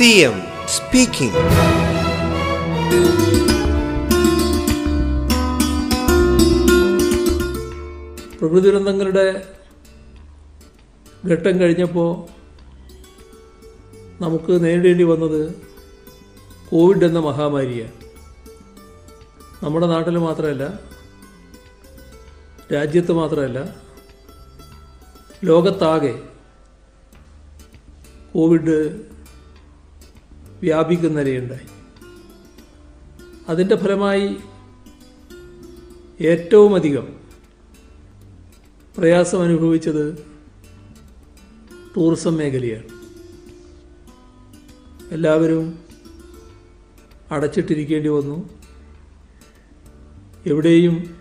CM speaking പ്രകൃതി ദുരന്തങ്ങളുടെ ഘട്ടം കഴിഞ്ഞപ്പോൾ നമുക്ക് നേരിടേണ്ടി വന്നത് കോവിഡ് എന്ന മഹാമാരിയാണ്. നമ്മുടെ നാട്ടിൽ മാത്രമല്ല രാജ്യത്ത് മാത്രമല്ല ലോകത്താകെ കോവിഡ് വ്യാപിക്കുന്നതിനിടയുണ്ടായി അതിന്റെ ഫലമായി ഏറ്റവും അധികം പ്രയാസം അനുഭവിച്ചത് ടൂറിസം മേഖലയാണ്. എല്ലാവരും അടച്ചിട്ടിരിക്കേണ്ടി വന്നു. എവിടെയും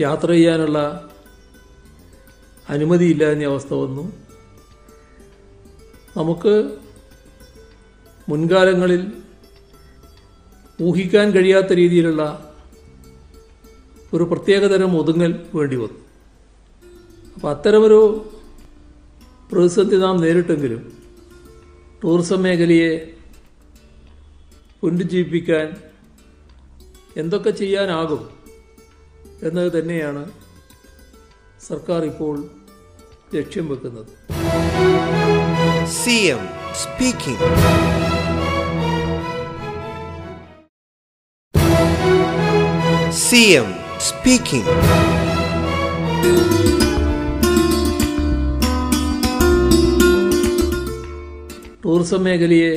യാത്ര ചെയ്യാനുള്ള അനുമതിയില്ല എന്ന അവസ്ഥ വന്നു. നമുക്ക് മുൻകാലങ്ങളിൽ ഊഹിക്കാൻ കഴിയാത്ത രീതിയിലുള്ള ഒരു പ്രത്യേകതരം ഒതുങ്ങൽ വേണ്ടി വന്നു. അപ്പോൾ അത്തരമൊരു പ്രതിസന്ധി നാം നേരിട്ടെങ്കിലും ടൂറിസം മേഖലയെ പുനരുജ്ജീവിപ്പിക്കാൻ എന്തൊക്കെ ചെയ്യാനാകും എന്നത് തന്നെയാണ് സർക്കാർ ഇപ്പോൾ ലക്ഷ്യം വെക്കുന്നത്. CM speaking. M speaking tourism മേഖലയെ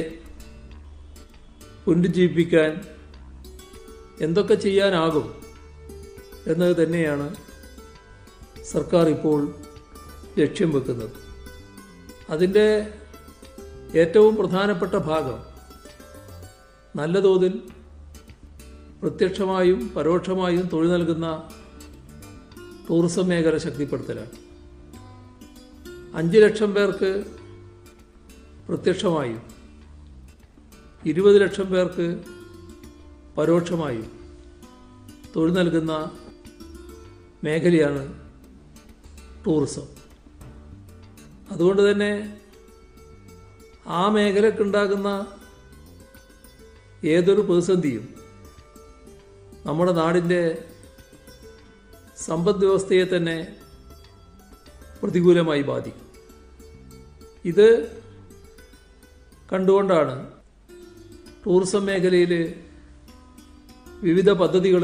പുനരുജ്ജീവിപ്പിക്കാൻ എന്തൊക്കെ ചെയ്യാനാകും എന്നത് തന്നെയാണ് സർക്കാർ ഇപ്പോൾ ലക്ഷ്യം വെക്കുന്നത് അതിന്റെ ഏറ്റവും പ്രധാനപ്പെട്ട ഭാഗം നല്ല തോതിൽ പ്രത്യക്ഷമായും പരോക്ഷമായും തൊഴിൽ നൽകുന്ന ടൂറിസം മേഖല ശക്തിപ്പെടുത്തലാണ്. അഞ്ച് ലക്ഷം പേർക്ക് പ്രത്യക്ഷമായും ഇരുപത് ലക്ഷം പേർക്ക് പരോക്ഷമായും തൊഴിൽ നൽകുന്ന മേഖലയാണ് ടൂറിസം അതുകൊണ്ട് തന്നെ ആ മേഖലക്കുണ്ടാകുന്ന ഏതൊരു പ്രതിസന്ധിയും നമ്മുടെ നാടിന്റെ സമ്പദ് വ്യവസ്ഥയെ തന്നെ പ്രതികൂലമായി ബാധിക്കും. ഇത് കണ്ടുകൊണ്ടാണ് ടൂറിസം മേഖലയിൽ വിവിധ പദ്ധതികൾ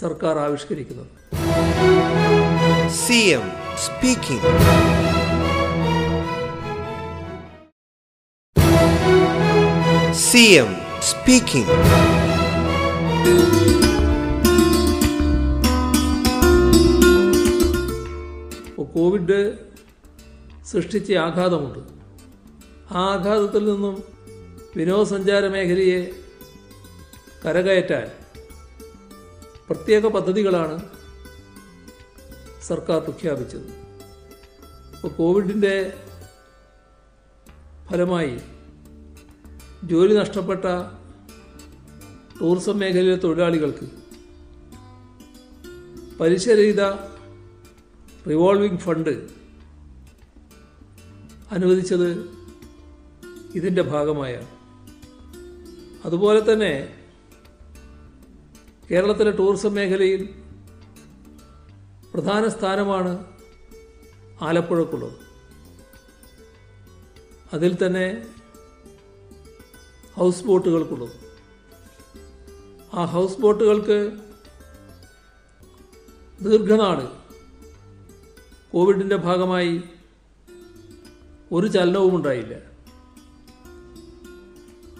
സർക്കാർ ആവിഷ്കരിക്കുന്നത്. C M speaking. C M ഇപ്പോൾ കോവിഡ് സൃഷ്ടിച്ച ആഘാതമുണ്ട്. ആ ആഘാതത്തിൽ നിന്നും വിനോദസഞ്ചാര മേഖലയെ കരകയറ്റാൻ പ്രത്യേക പദ്ധതികളാണ് സർക്കാർ പ്രഖ്യാപിച്ചത്. ഇപ്പോൾ കോവിഡിന്റെ ഫലമായി ജോലി നഷ്ടപ്പെട്ട ടൂറിസം മേഖലയിലെ തൊഴിലാളികൾക്ക് പലിശരഹിത റിവോൾവിംഗ് ഫണ്ട് അനുവദിച്ചത് ഇതിന്റെ ഭാഗമായാണ്. അതുപോലെ തന്നെ കേരളത്തിലെ ടൂറിസം മേഖലയിൽ പ്രധാന സ്ഥാനമാണ് ആലപ്പുഴക്കുള്ളത്. അതിൽ തന്നെ ഹൗസ് ബോട്ടുകൾക്കുള്ളത്. ആ ഹൗസ് ബോട്ടുകൾക്ക് ദീർഘനാട്. കോവിഡിന്റെ ഭാഗമായി ഒരു ചലനവും ഉണ്ടായില്ല.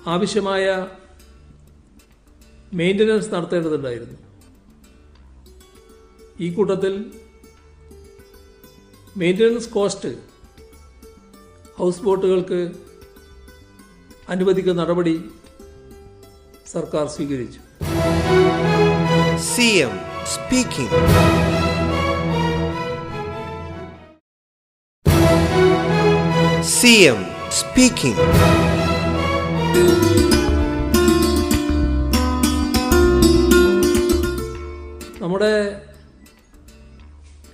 ആവശ്യമായ മെയിന്റനൻസ് നടത്തേണ്ടതുണ്ടായിരുന്നു. ഈ കൂട്ടത്തിൽ മെയിന്റനൻസ് കോസ്റ്റ് ഹൗസ് ബോട്ടുകൾക്ക് അനുവദിക്കുന്ന നടപടി സർക്കാർ സ്വീകരിച്ചു. CM സി എം സ്പീക്കിംഗ് നമ്മുടെ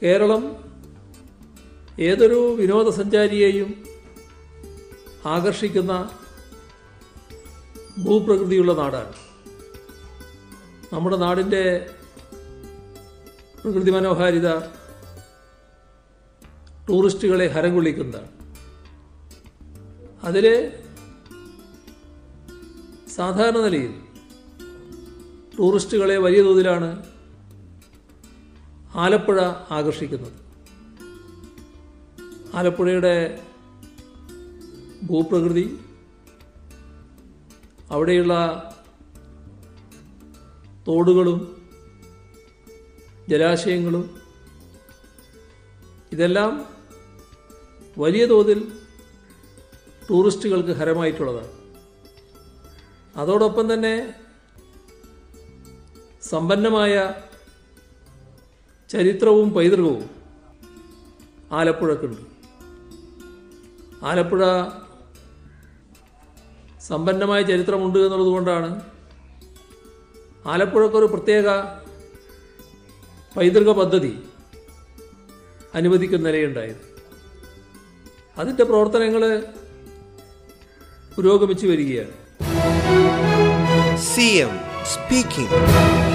കേരളം ഏതൊരു വിനോദസഞ്ചാരിയെയും ആകർഷിക്കുന്ന ഭൂപ്രകൃതിയുള്ള നാടാണ്. നമ്മുടെ നാടിന്റെ പ്രകൃതി മനോഹാരിത ടൂറിസ്റ്റുകളെ ഹരം കൊള്ളിക്കുന്നതാണ് അതിൽ സാധാരണ നിലയിൽ ടൂറിസ്റ്റുകളെ വലിയ തോതിലാണ് ആലപ്പുഴ ആകർഷിക്കുന്നത്. ആലപ്പുഴയുടെ ഭൂപ്രകൃതി അവിടെയുള്ള തോടുകളും ജലാശയങ്ങളും ഇതെല്ലാം വലിയ തോതിൽ ടൂറിസ്റ്റുകൾക്ക് ഹരമായിട്ടുള്ളതാണ്. അതോടൊപ്പം തന്നെ സമ്പന്നമായ ചരിത്രവും പൈതൃകവും ആലപ്പുഴക്കുണ്ട്. ആലപ്പുഴ സമ്പന്നമായ ചരിത്രമുണ്ട് എന്നുള്ളതുകൊണ്ടാണ് ആലപ്പുഴക്കൊരു പ്രത്യേക പൈതൃക പദ്ധതി അനുവദിക്കുന്ന നിലയുണ്ടായത് അതിന്റെ പ്രവർത്തനങ്ങൾ പുരോഗമിച്ചു വരികയാണ് സി എം speaking.